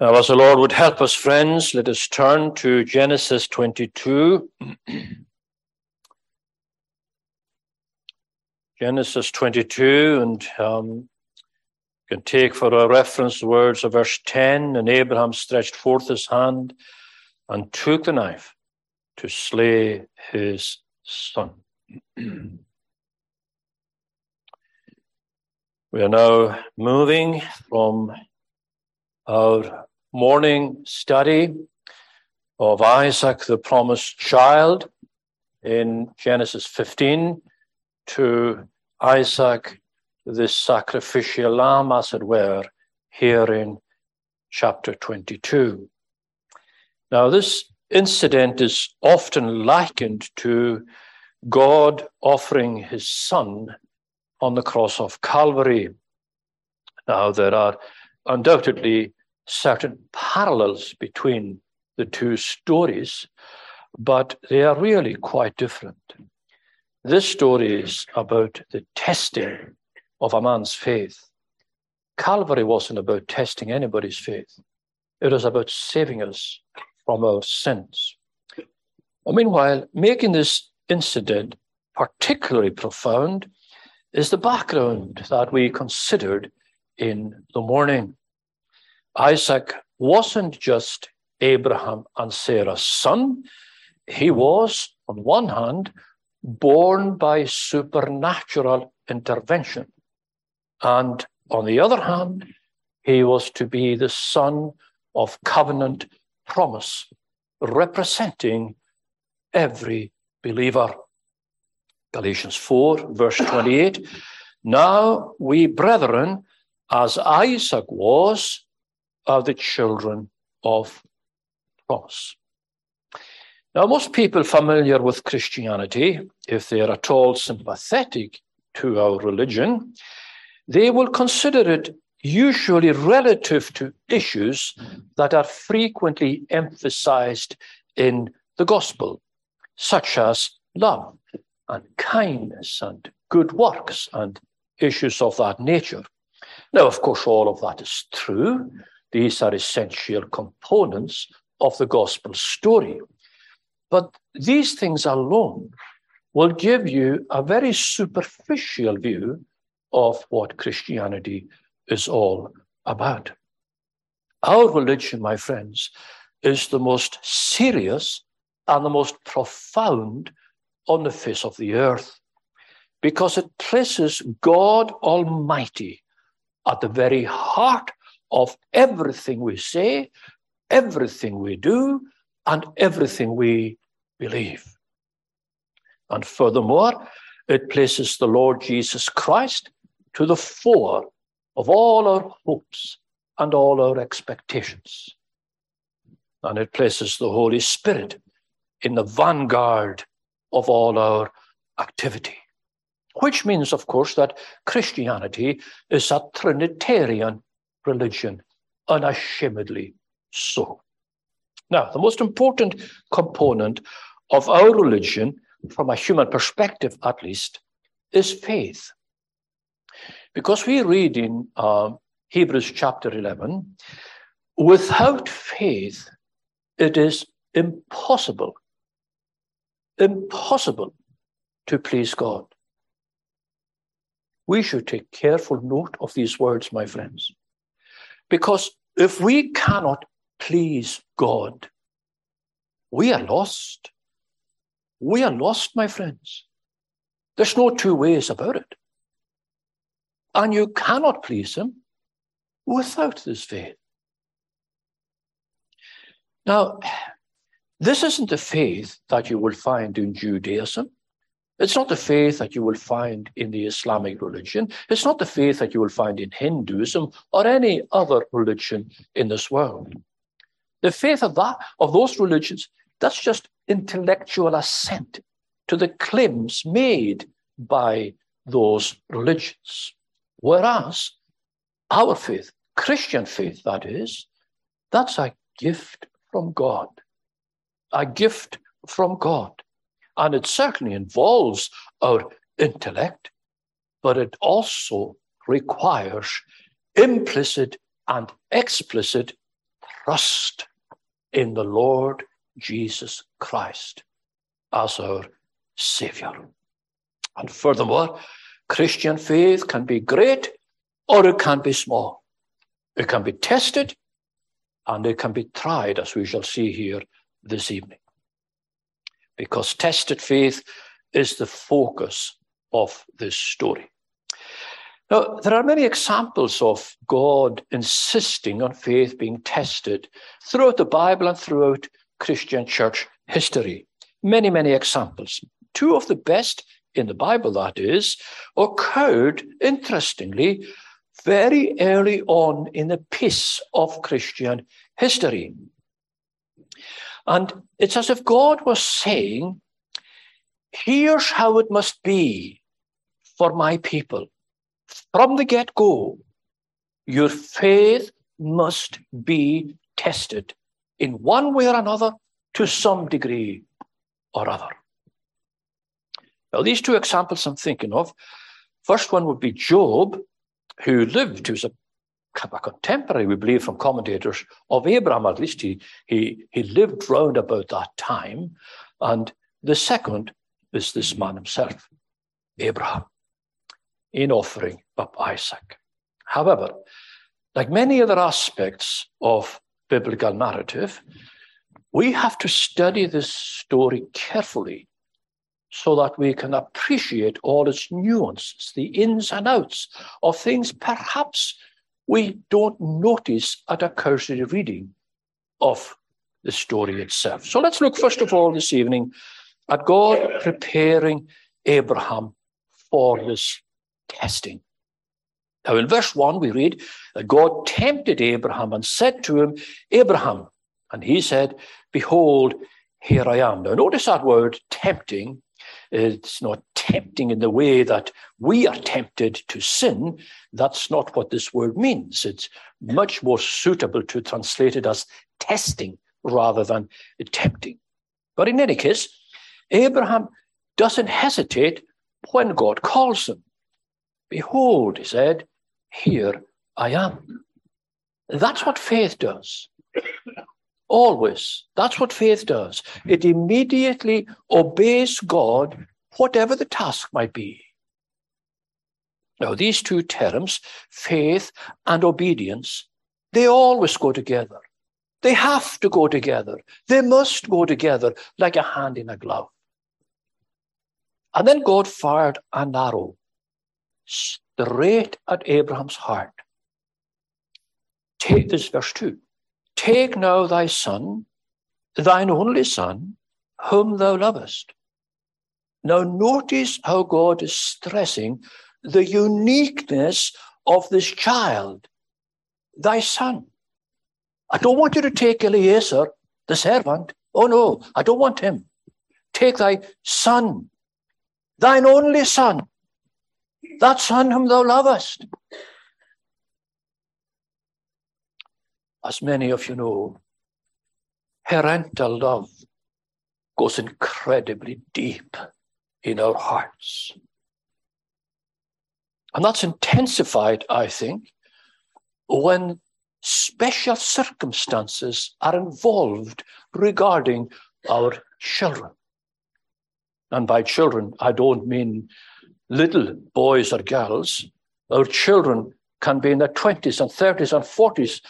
Now, as the Lord would help us, friends, let us turn to Genesis 22. Genesis 22, and um, can take for a reference the words of verse 10 And Abraham stretched forth his hand and took the knife to slay his son. we are now moving from our morning study of Isaac, the promised child, in Genesis 15 to Isaac, the sacrificial lamb, as it were, here in chapter 22. Now, this incident is often likened to God offering his son on the cross of Calvary. Now, there are undoubtedly certain parallels between the two stories, but they are really quite different. This story is about the testing of a man's faith. Calvary wasn't about testing anybody's faith, it was about saving us from our sins. meanwhile, making this incident particularly profound is the background that we considered in the morning. Isaac wasn't just Abraham and Sarah's son, he was, on one hand, born by supernatural intervention. And on the other hand, he was to be the son of covenant promise, representing every believer. Galatians 4, verse 28. Now we, brethren, as Isaac was, are the children of promise. Now, most people familiar with Christianity, if they are at all sympathetic to our religion, they will consider it usually relative to issues that are frequently emphasized in the gospel, such as love and kindness and good works and issues of that nature. Now, of course, all of that is true. These are essential components of the gospel story. But these things alone will give you a very superficial view of what Christianity is all about. Our religion, my friends, is the most serious and the most profound on the face of the earth because it places God Almighty at the very heart of everything we say, everything we do, and everything we believe. And furthermore, it places the Lord Jesus Christ to the fore of all our hopes and all our expectations. And it places the Holy Spirit in the vanguard of all our activity. Which means, of course, that Christianity is a Trinitarian religion, unashamedly so. Now, the most important component of our religion, from a human perspective at least, is faith. Because we read in uh, Hebrews chapter 11, without faith, it is impossible, impossible to please God. We should take careful note of these words, my friends, because if we cannot please God, we are lost. We are lost, my friends. There's no two ways about it. And you cannot please Him without this faith. Now, this isn't the faith that you will find in Judaism. It's not the faith that you will find in the Islamic religion. It's not the faith that you will find in Hinduism or any other religion in this world. The faith of that of those religions that's just intellectual assent to the claims made by those religions. Whereas our faith, Christian faith, that is, that's a gift from God. A gift from God. And it certainly involves our intellect, but it also requires implicit and explicit trust in the Lord Jesus Christ as our Savior. And furthermore, Christian faith can be great or it can be small. It can be tested and it can be tried, as we shall see here this evening. Because tested faith is the focus of this story. Now, there are many examples of God insisting on faith being tested throughout the Bible and throughout Christian church history. Many, many examples. Two of the best in the Bible, that is, occurred, interestingly, very early on in the piece of Christian history. And it's as if God was saying, here's how it must be for my people. From the get go, your faith must be tested in one way or another to some degree or other. Now, these two examples I'm thinking of, first one would be Job, who lived, who was a, a contemporary, we believe from commentators, of Abraham, at least he, he, he lived round about that time. And the second is this man himself, Abraham, in offering up Isaac. However, like many other aspects of biblical narrative, we have to study this story carefully so that we can appreciate all its nuances, the ins and outs of things perhaps we don't notice at a cursory reading of the story itself. So let's look first of all this evening at God preparing Abraham for this testing. Now, in verse 1, we read that God tempted Abraham and said to him, Abraham, and he said, Behold, here I am. Now, notice that word tempting. It's not tempting in the way that we are tempted to sin. That's not what this word means. It's much more suitable to translate it as testing rather than tempting. But in any case, Abraham doesn't hesitate when God calls him. Behold, he said, here I am. That's what faith does. Always. That's what faith does. It immediately obeys God, whatever the task might be. Now, these two terms, faith and obedience, they always go together. They have to go together. They must go together like a hand in a glove. And then God fired an arrow straight at Abraham's heart. Take this verse 2. Take now thy son, thine only son, whom thou lovest. Now, notice how God is stressing the uniqueness of this child, thy son. I don't want you to take Eliezer, the servant. Oh no, I don't want him. Take thy son, thine only son, that son whom thou lovest. as many of you know, parental love goes incredibly deep in our hearts. And that's intensified, I think, when special circumstances are involved regarding our children. And by children, I don't mean little boys or girls. Our children can be in their 20s and 30s and 40s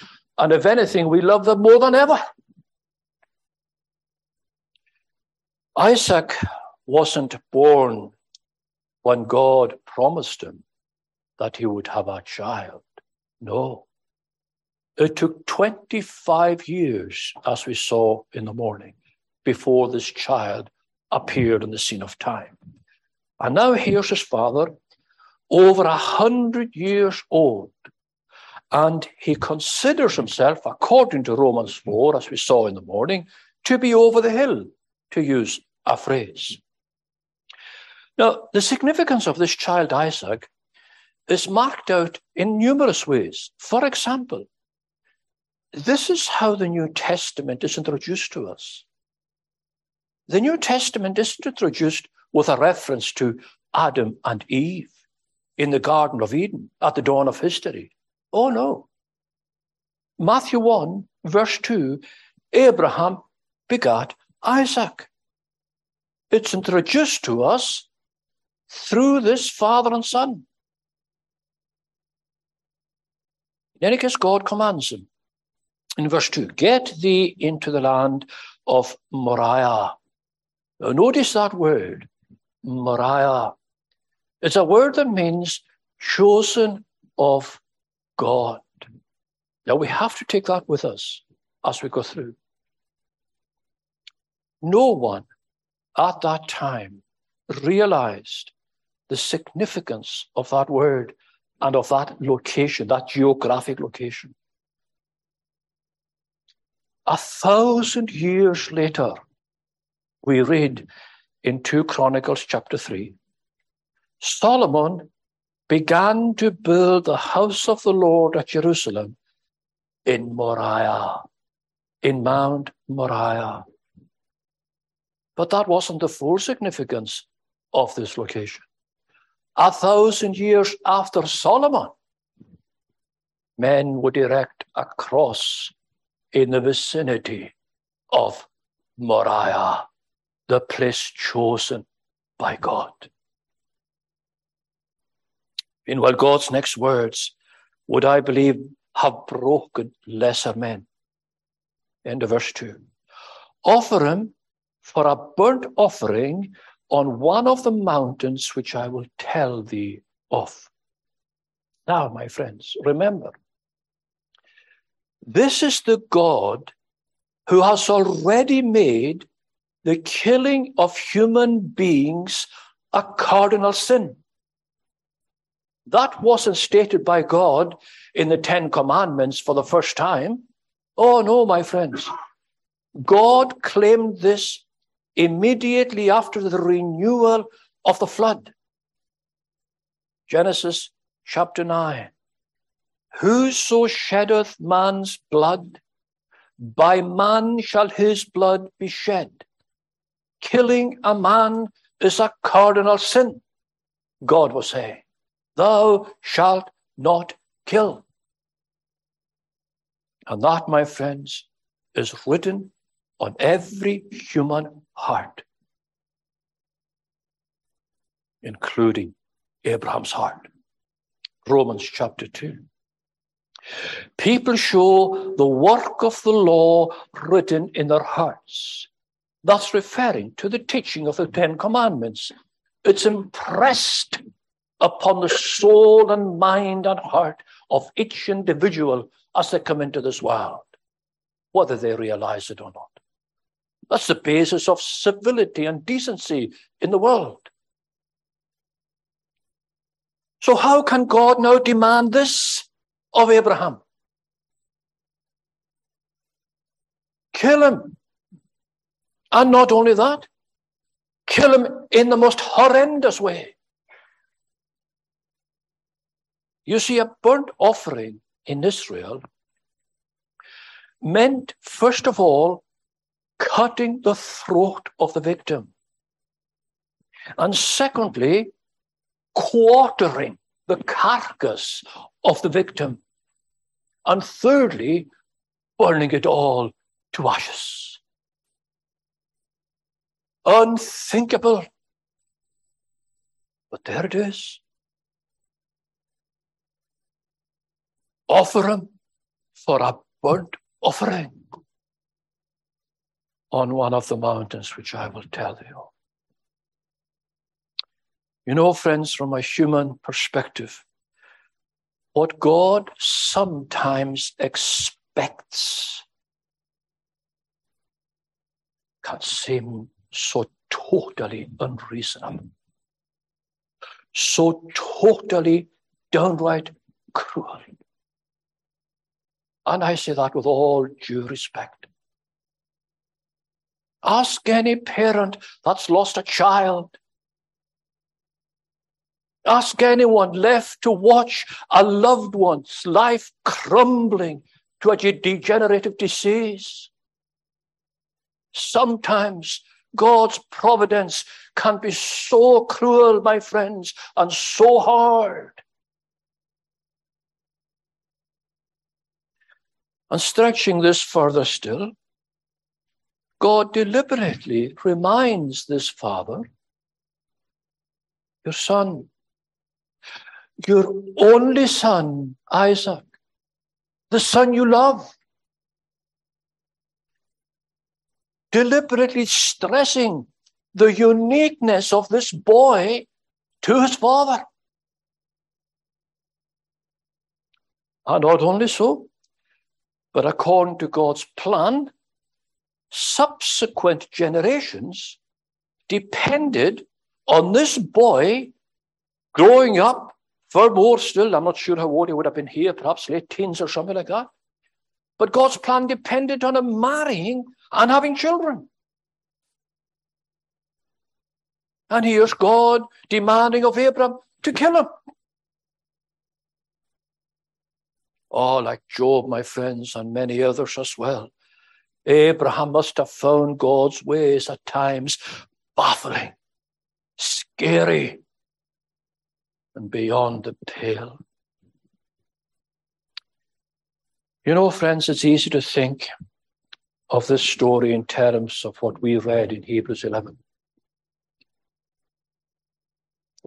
and if anything, we love them more than ever. Isaac wasn't born when God promised him that he would have a child. No. It took 25 years, as we saw in the morning, before this child appeared on the scene of time. And now here's his father, over a hundred years old, and he considers himself, according to Romans 4, as we saw in the morning, to be over the hill, to use a phrase. Now, the significance of this child Isaac is marked out in numerous ways. For example, this is how the New Testament is introduced to us. The New Testament isn't introduced with a reference to Adam and Eve in the Garden of Eden at the dawn of history. Oh, no. Matthew 1 verse 2, Abraham begat Isaac. It's introduced to us through this father and son. In any case, God commands him. In verse 2, get thee into the land of Moriah. Now, notice that word, Moriah. It's a word that means chosen of God. Now we have to take that with us as we go through. No one at that time realized the significance of that word and of that location, that geographic location. A thousand years later, we read in 2 Chronicles chapter 3 Solomon began to build the house of the Lord at Jerusalem in Moriah, in Mount Moriah. But that wasn't the full significance of this location. A thousand years after Solomon, men would erect a cross in the vicinity of Moriah, the place chosen by God. Meanwhile, God's next words would, I believe, have broken lesser men. End of verse 2. Offer him for a burnt offering on one of the mountains which I will tell thee of. Now, my friends, remember, this is the God who has already made the killing of human beings a cardinal sin. That wasn't stated by God in the Ten Commandments for the first time. Oh, no, my friends. God claimed this immediately after the renewal of the flood. Genesis chapter 9. Whoso sheddeth man's blood, by man shall his blood be shed. Killing a man is a cardinal sin, God was saying. Thou shalt not kill. And that, my friends, is written on every human heart, including Abraham's heart. Romans chapter 2. People show the work of the law written in their hearts. thus referring to the teaching of the Ten Commandments. It's impressed upon the soul and mind and heart of each individual as they come into this world, whether they realize it or not. That's the basis of civility and decency in the world. So, how can God now demand this of Abraham? Kill him. And not only that, kill him in the most horrendous way. You see, a burnt offering in Israel meant, first of all, cutting the throat of the victim. And secondly, quartering the carcass of the victim. And thirdly, burning it all to ashes. Unthinkable. But there it is. offer him for a burnt offering on one of the mountains which I will tell you. You know, friends, from a human perspective, what God sometimes expects can seem so totally unreasonable, so totally downright cruel. And I say that with all due respect. Ask any parent that's lost a child. Ask anyone left to watch a loved one's life crumbling to a degenerative disease. Sometimes God's providence can be so cruel, my friends, and so hard And stretching this further still, God deliberately reminds this father, your son, your only son, Isaac, the son you love, deliberately stressing the uniqueness of this boy to his father. And not only so, but according to God's plan, subsequent generations depended on this boy growing up for more still. I'm not sure how old he would have been here, perhaps late teens or something like that. But God's plan depended on him marrying and having children. And here's God demanding of Abraham to kill him. Oh, like Job, my friends, and many others as well. Abraham must have found God's ways at times baffling, scary, and beyond the pale. You know, friends, it's easy to think of this story in terms of what we read in Hebrews 11.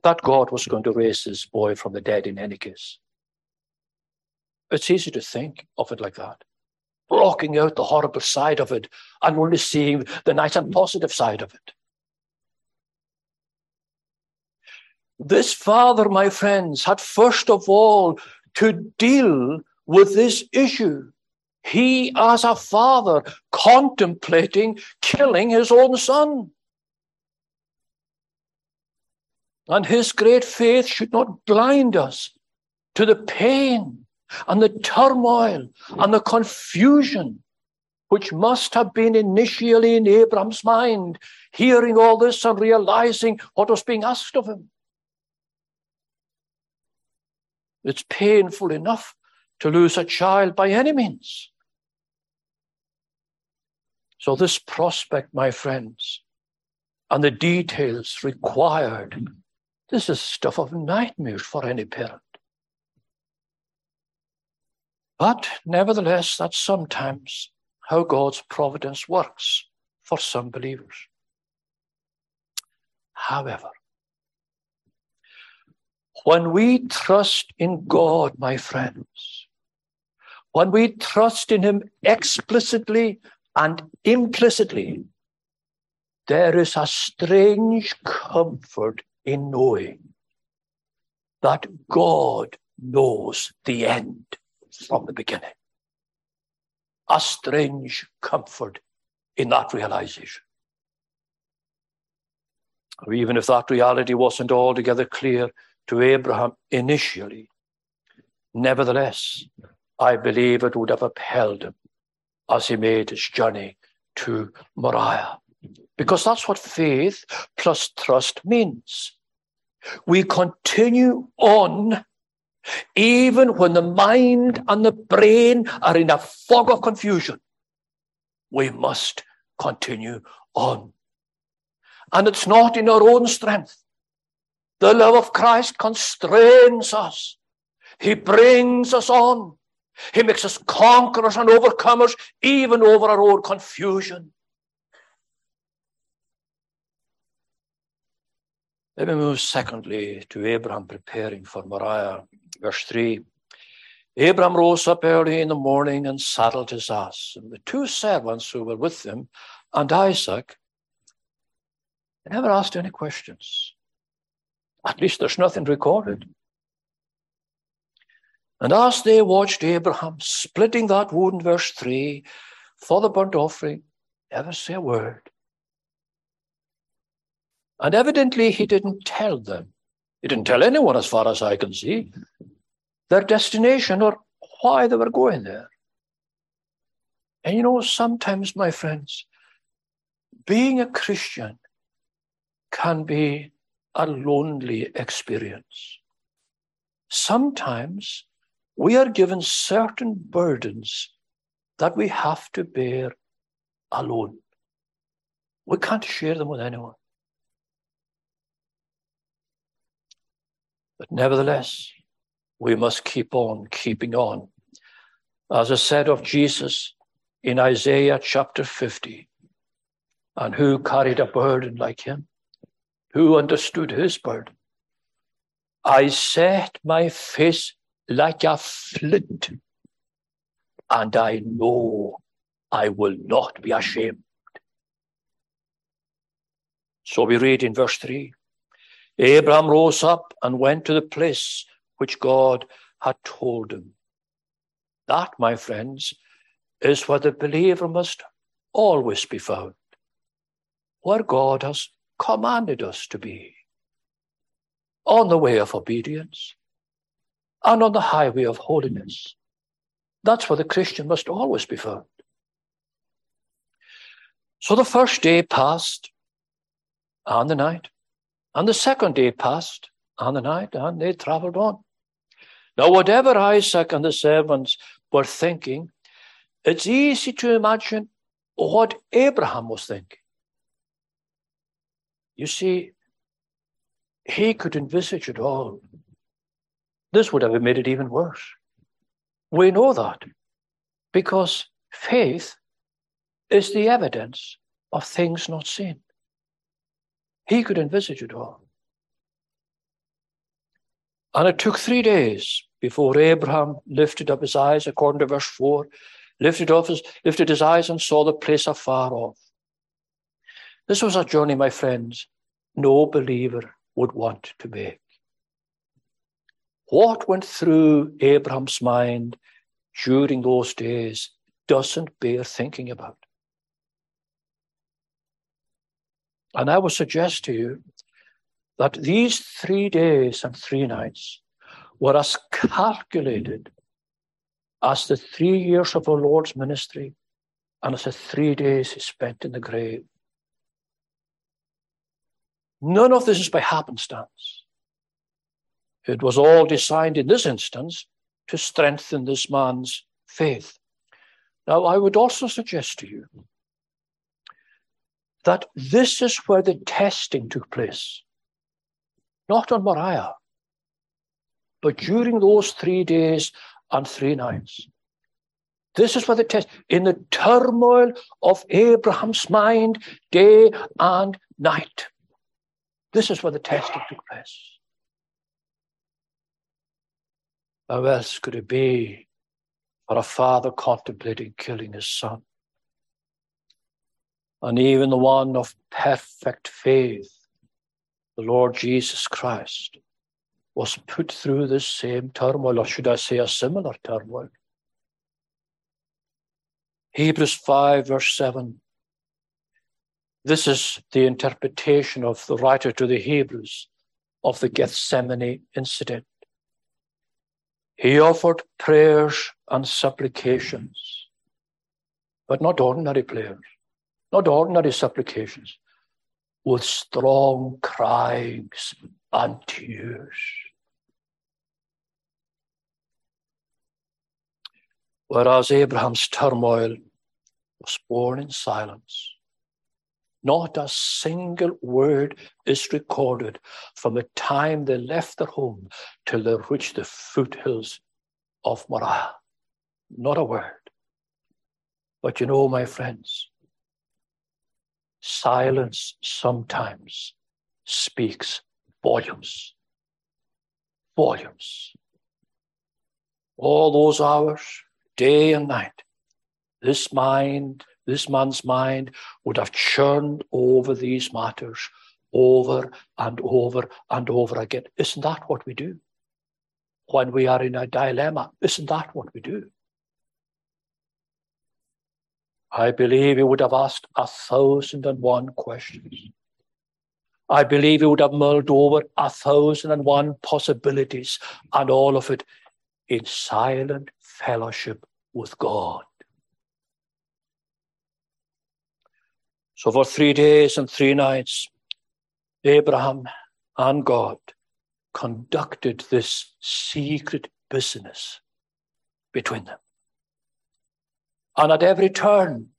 That God was going to raise this boy from the dead in any case. It's easy to think of it like that, blocking out the horrible side of it and only seeing the nice and positive side of it. This father, my friends, had first of all to deal with this issue. He, as a father, contemplating killing his own son. And his great faith should not blind us to the pain and the turmoil and the confusion which must have been initially in Abraham's mind, hearing all this and realizing what was being asked of him. It's painful enough to lose a child by any means. So, this prospect, my friends, and the details required, this is stuff of nightmares for any parent. But nevertheless, that's sometimes how God's providence works for some believers. However, when we trust in God, my friends, when we trust in Him explicitly and implicitly, there is a strange comfort in knowing that God knows the end from the beginning. A strange comfort in that realization. Or even if that reality wasn't altogether clear to Abraham initially, nevertheless, I believe it would have upheld him as he made his journey to Moriah. Because that's what faith plus trust means. We continue on even when the mind and the brain are in a fog of confusion, we must continue on. And it's not in our own strength. The love of Christ constrains us. He brings us on. He makes us conquerors and overcomers, even over our own confusion. Let me move secondly to Abraham preparing for Moriah. Verse 3 Abram rose up early in the morning and saddled his ass, and the two servants who were with him, and Isaac, they never asked any questions. At least there's nothing recorded. And as they watched Abraham splitting that wood in verse 3 for the burnt offering, never say a word. And evidently, he didn't tell them. He didn't tell anyone, as far as I can see, their destination or why they were going there. And you know, sometimes, my friends, being a Christian can be a lonely experience. Sometimes we are given certain burdens that we have to bear alone. We can't share them with anyone. But nevertheless, we must keep on keeping on. As I said of Jesus in Isaiah chapter 50, and who carried a burden like him? Who understood his burden? I set my face like a flint, and I know I will not be ashamed. So we read in verse 3 Abraham rose up and went to the place which God had told him. That, my friends, is where the believer must always be found, where God has commanded us to be, on the way of obedience and on the highway of holiness. That's where the Christian must always be found. So the first day passed, and the night, and the second day passed, and the night, and they traveled on. Now, whatever Isaac and the servants were thinking, it's easy to imagine what Abraham was thinking. You see, he could envisage it all. This would have made it even worse. We know that because faith is the evidence of things not seen. He could envisage it all. And it took three days before Abraham lifted up his eyes, according to verse 4, lifted, up his, lifted his eyes and saw the place afar off. This was a journey, my friends, no believer would want to make. What went through Abraham's mind during those days doesn't bear thinking about. And I would suggest to you that these three days and three nights were as calculated as the three years of our Lord's ministry and as the three days he spent in the grave. None of this is by happenstance. It was all designed in this instance to strengthen this man's faith. Now, I would also suggest to you that this is where the testing took place, not on Moriah, but during those three days and three nights. This is where the test, in the turmoil of Abraham's mind, day and night. This is where the testing took place. How else could it be for a father contemplating killing his son? And even the one of perfect faith, the Lord Jesus Christ, was put through this same turmoil, or should I say a similar turmoil. Hebrews 5, verse 7 this is the interpretation of the writer to the Hebrews of the Gethsemane incident. He offered prayers and supplications, but not ordinary prayers, not ordinary supplications, with strong cries and tears. Whereas Abraham's turmoil was born in silence not a single word is recorded from the time they left their home till they reached the foothills of Moriah. Not a word. But you know, my friends, silence sometimes speaks volumes. Volumes. All those hours, day and night, this mind this man's mind would have churned over these matters over and over and over again. Isn't that what we do? When we are in a dilemma, isn't that what we do? I believe he would have asked a thousand and one questions. I believe he would have mulled over a thousand and one possibilities and all of it in silent fellowship with God. So for three days and three nights, Abraham and God conducted this secret business between them. And at every turn,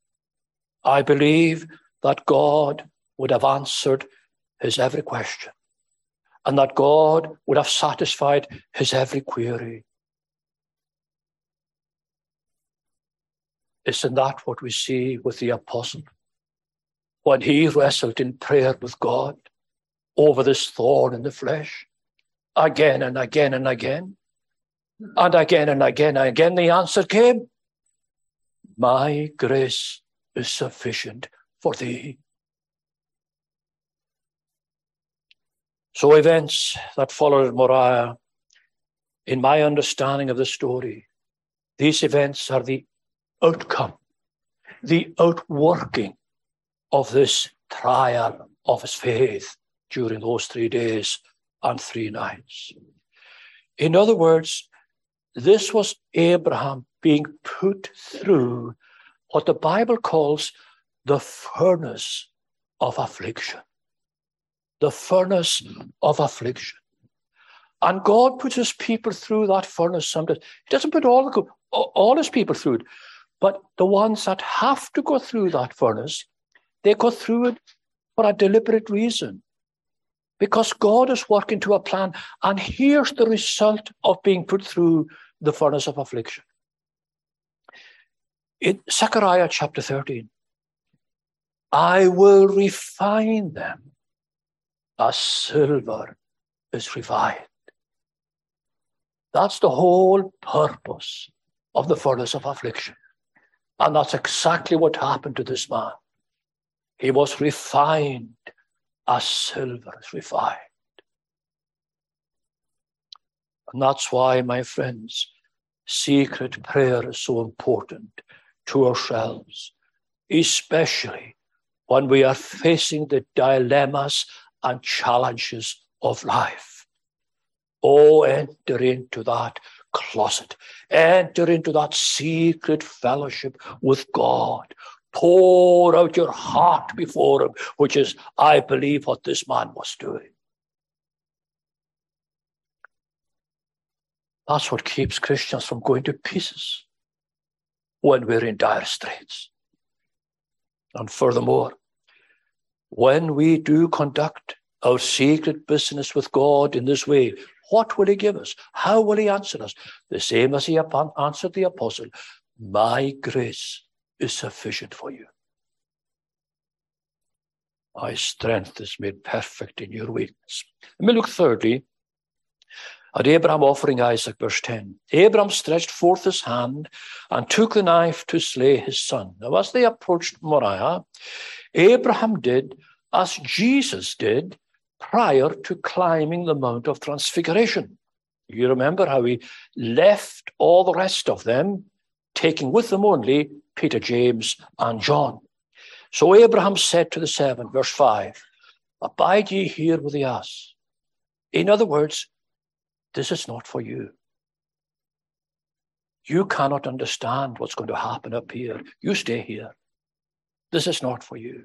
I believe that God would have answered his every question and that God would have satisfied his every query. Isn't that what we see with the apostle? When he wrestled in prayer with God over this thorn in the flesh, again and again and again, and again and again and again, the answer came My grace is sufficient for thee. So, events that followed Moriah, in my understanding of the story, these events are the outcome, the outworking of this trial of his faith during those three days and three nights. In other words, this was Abraham being put through what the Bible calls the furnace of affliction. The furnace of affliction. And God puts his people through that furnace sometimes. He doesn't put all, the, all his people through it, but the ones that have to go through that furnace, they go through it for a deliberate reason. Because God is working to a plan, and here's the result of being put through the furnace of affliction. In Zechariah chapter 13, I will refine them as silver is refined. That's the whole purpose of the furnace of affliction. And that's exactly what happened to this man. He was refined as silver is refined. And that's why, my friends, secret prayer is so important to ourselves, especially when we are facing the dilemmas and challenges of life. Oh, enter into that closet, enter into that secret fellowship with God. Pour out your heart before Him, which is, I believe, what this man was doing. That's what keeps Christians from going to pieces when we're in dire straits. And furthermore, when we do conduct our secret business with God in this way, what will He give us? How will He answer us? The same as He answered the apostle My grace is sufficient for you. My strength is made perfect in your weakness. Let me look thirdly at Abraham offering Isaac, verse 10. Abraham stretched forth his hand and took the knife to slay his son. Now, as they approached Moriah, Abraham did as Jesus did prior to climbing the Mount of Transfiguration. You remember how he left all the rest of them, taking with them only Peter, James, and John. So Abraham said to the seven, verse 5, Abide ye here with the ass. In other words, this is not for you. You cannot understand what's going to happen up here. You stay here. This is not for you.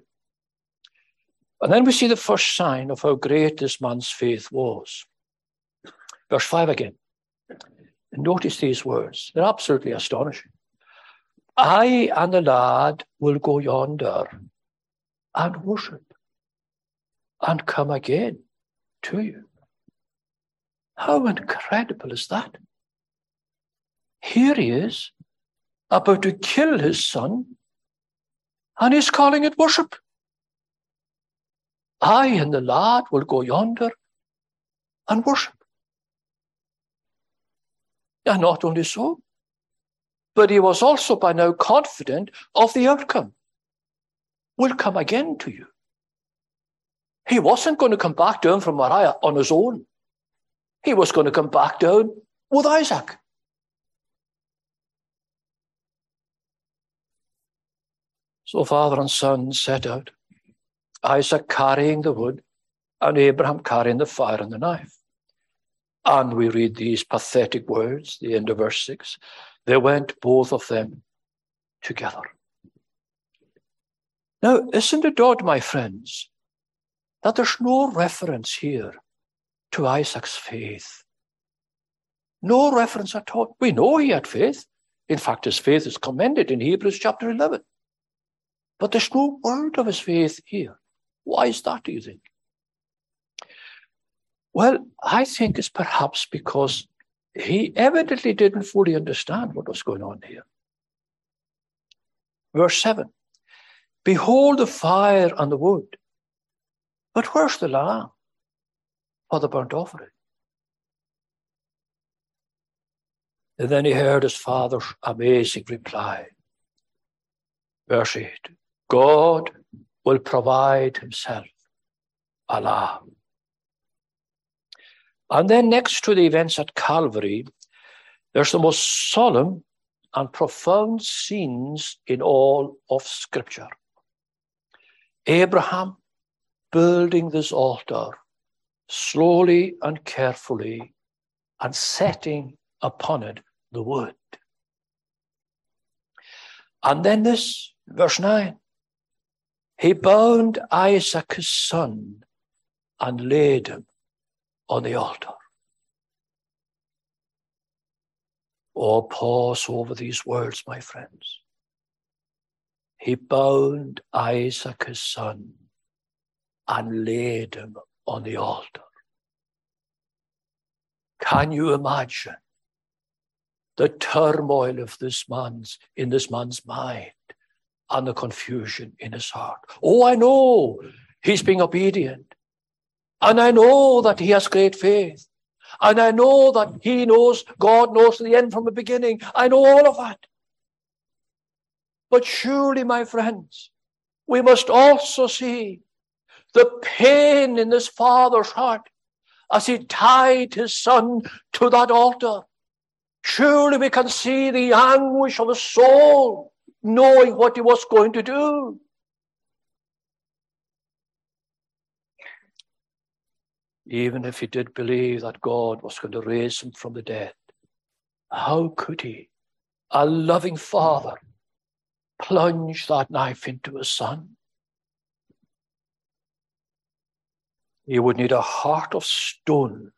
And then we see the first sign of how great this man's faith was. Verse 5 again. Notice these words, they're absolutely astonishing. I and the lad will go yonder and worship and come again to you. How incredible is that? Here he is, about to kill his son, and he's calling it worship. I and the lad will go yonder and worship. And not only so, but he was also by now confident of the outcome. Will come again to you. He wasn't going to come back down from Moriah on his own. He was going to come back down with Isaac. So father and son set out, Isaac carrying the wood, and Abraham carrying the fire and the knife. And we read these pathetic words, the end of verse 6. They went, both of them, together. Now, isn't it odd, my friends, that there's no reference here to Isaac's faith. No reference at all. We know he had faith. In fact, his faith is commended in Hebrews chapter 11. But there's no word of his faith here. Why is that, do you think? Well, I think it's perhaps because he evidently didn't fully understand what was going on here. Verse 7 Behold the fire and the wood, but where's the lamb for the burnt offering? And then he heard his father's amazing reply. Verse 8 God will provide himself a lamb. And then next to the events at Calvary, there's the most solemn and profound scenes in all of Scripture. Abraham building this altar slowly and carefully and setting upon it the wood. And then this, verse 9 he bound Isaac his son and laid him on the altar. Oh, pause over these words, my friends. He bound Isaac his son and laid him on the altar. Can you imagine the turmoil of this man's in this man's mind and the confusion in his heart? Oh, I know he's being obedient. And I know that he has great faith. And I know that he knows, God knows the end from the beginning. I know all of that. But surely, my friends, we must also see the pain in this father's heart as he tied his son to that altar. Surely we can see the anguish of his soul, knowing what he was going to do. even if he did believe that God was going to raise him from the dead, how could he, a loving father, plunge that knife into his son? He would need a heart of stone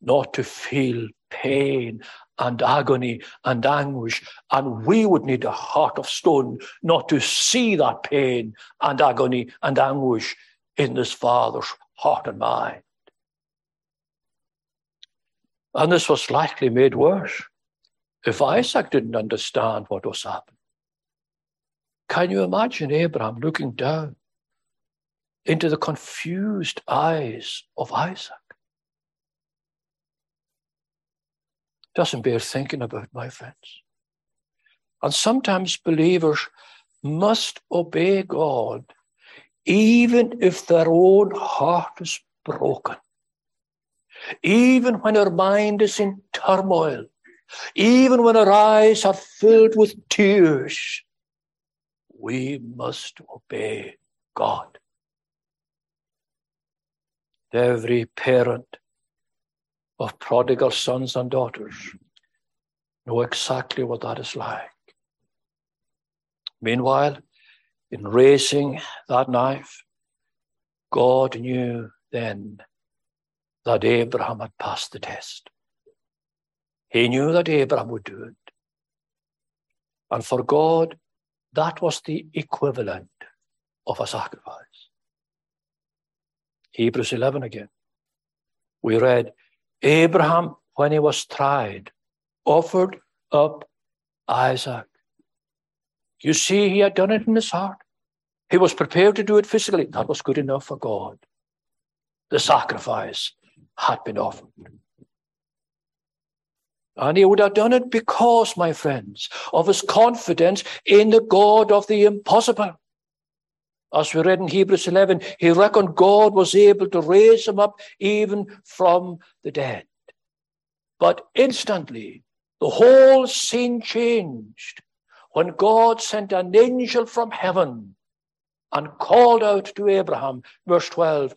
not to feel pain and agony and anguish. And we would need a heart of stone not to see that pain and agony and anguish in this father's heart and mind. And this was likely made worse if Isaac didn't understand what was happening. Can you imagine Abraham looking down into the confused eyes of Isaac? Doesn't bear thinking about, my friends. And sometimes believers must obey God even if their own heart is broken even when our mind is in turmoil, even when our eyes are filled with tears, we must obey God. Every parent of prodigal sons and daughters know exactly what that is like. Meanwhile, in raising that knife, God knew then that Abraham had passed the test. He knew that Abraham would do it. And for God, that was the equivalent of a sacrifice. Hebrews 11 again. We read, Abraham, when he was tried, offered up Isaac. You see, he had done it in his heart. He was prepared to do it physically. That was good enough for God. The sacrifice had been offered. And he would have done it because, my friends, of his confidence in the God of the impossible. As we read in Hebrews 11, he reckoned God was able to raise him up even from the dead. But instantly, the whole scene changed when God sent an angel from heaven and called out to Abraham, verse 12,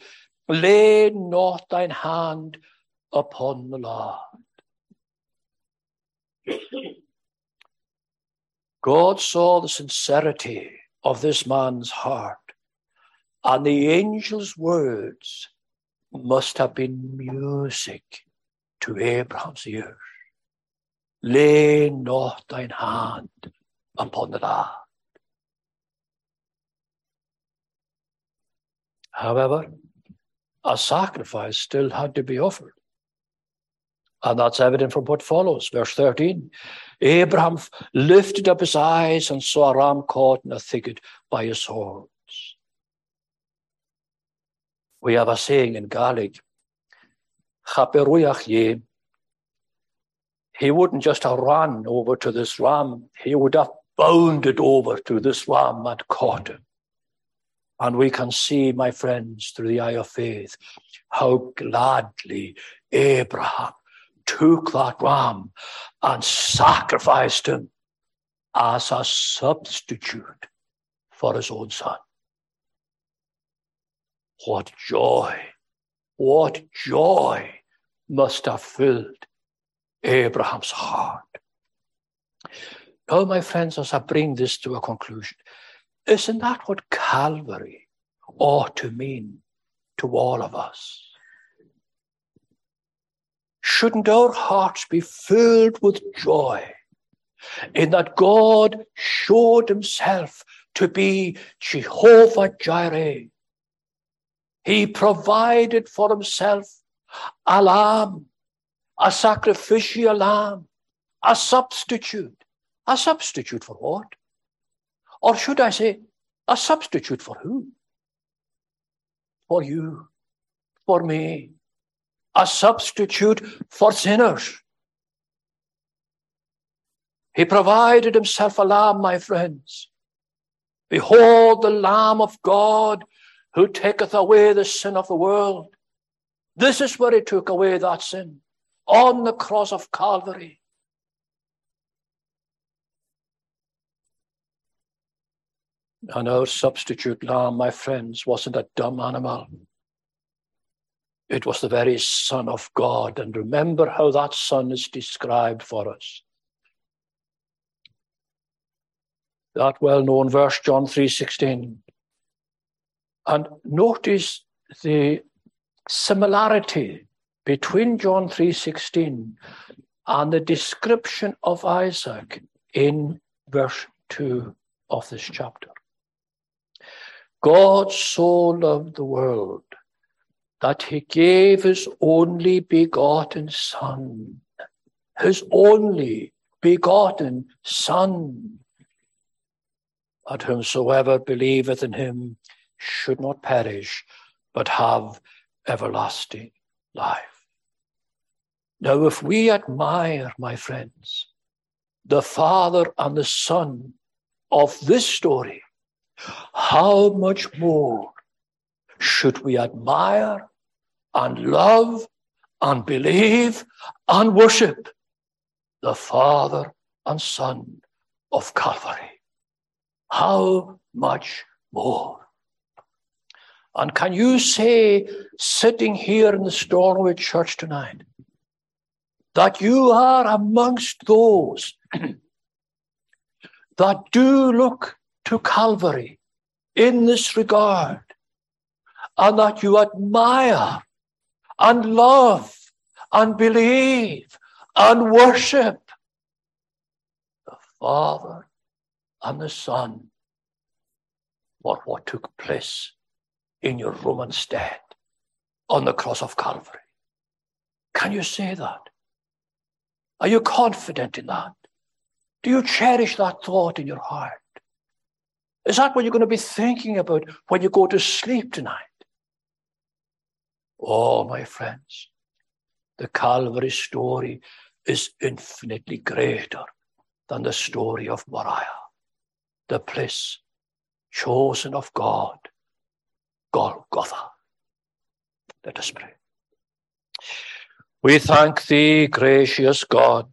Lay not thine hand upon the Lord. God saw the sincerity of this man's heart, and the angel's words must have been music to Abraham's ears. Lay not thine hand upon the Lord. However, a sacrifice still had to be offered. And that's evident from what follows, verse 13. Abraham lifted up his eyes and saw a ram caught in a thicket by his horns. We have a saying in Gaelic, he wouldn't just have run over to this ram, he would have bounded over to this ram and caught him. And we can see, my friends, through the eye of faith, how gladly Abraham took that ram and sacrificed him as a substitute for his own son. What joy, what joy must have filled Abraham's heart. Now, my friends, as I bring this to a conclusion, isn't that what Calvary ought to mean to all of us? Shouldn't our hearts be filled with joy in that God showed himself to be Jehovah Jireh? He provided for himself a lamb, a sacrificial lamb, a substitute. A substitute for what? Or should I say, a substitute for who? For you, for me, a substitute for sinners. He provided himself a lamb, my friends. Behold the Lamb of God who taketh away the sin of the world. This is where he took away that sin on the cross of Calvary. And our substitute lamb, my friends, wasn't a dumb animal. It was the very Son of God. And remember how that Son is described for us. That well-known verse, John 3.16. And notice the similarity between John 3.16 and the description of Isaac in verse 2 of this chapter. God so loved the world that he gave his only begotten Son, his only begotten Son, that whomsoever believeth in him should not perish, but have everlasting life. Now, if we admire, my friends, the Father and the Son of this story, how much more should we admire and love and believe and worship the Father and Son of Calvary? How much more? And can you say, sitting here in the Stornoway Church tonight, that you are amongst those that do look to Calvary in this regard, and that you admire and love and believe and worship the Father and the Son for what took place in your Roman stead on the cross of Calvary. Can you say that? Are you confident in that? Do you cherish that thought in your heart? Is that what you're going to be thinking about when you go to sleep tonight? Oh, my friends, the Calvary story is infinitely greater than the story of Moriah, the place chosen of God, Golgotha. Let us pray. We thank thee, gracious God,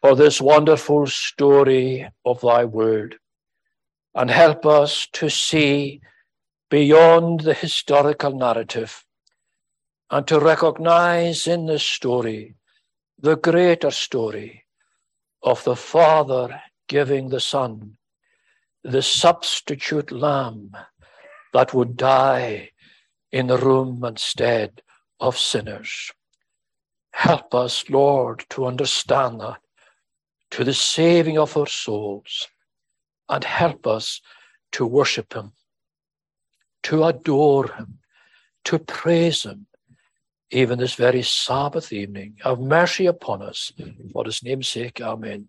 for this wonderful story of thy word and help us to see beyond the historical narrative and to recognize in this story the greater story of the Father giving the Son, the substitute lamb that would die in the room and stead of sinners. Help us, Lord, to understand that to the saving of our souls and help us to worship Him, to adore Him, to praise Him even this very Sabbath evening. Have mercy upon us. Mm-hmm. For his name's sake, amen.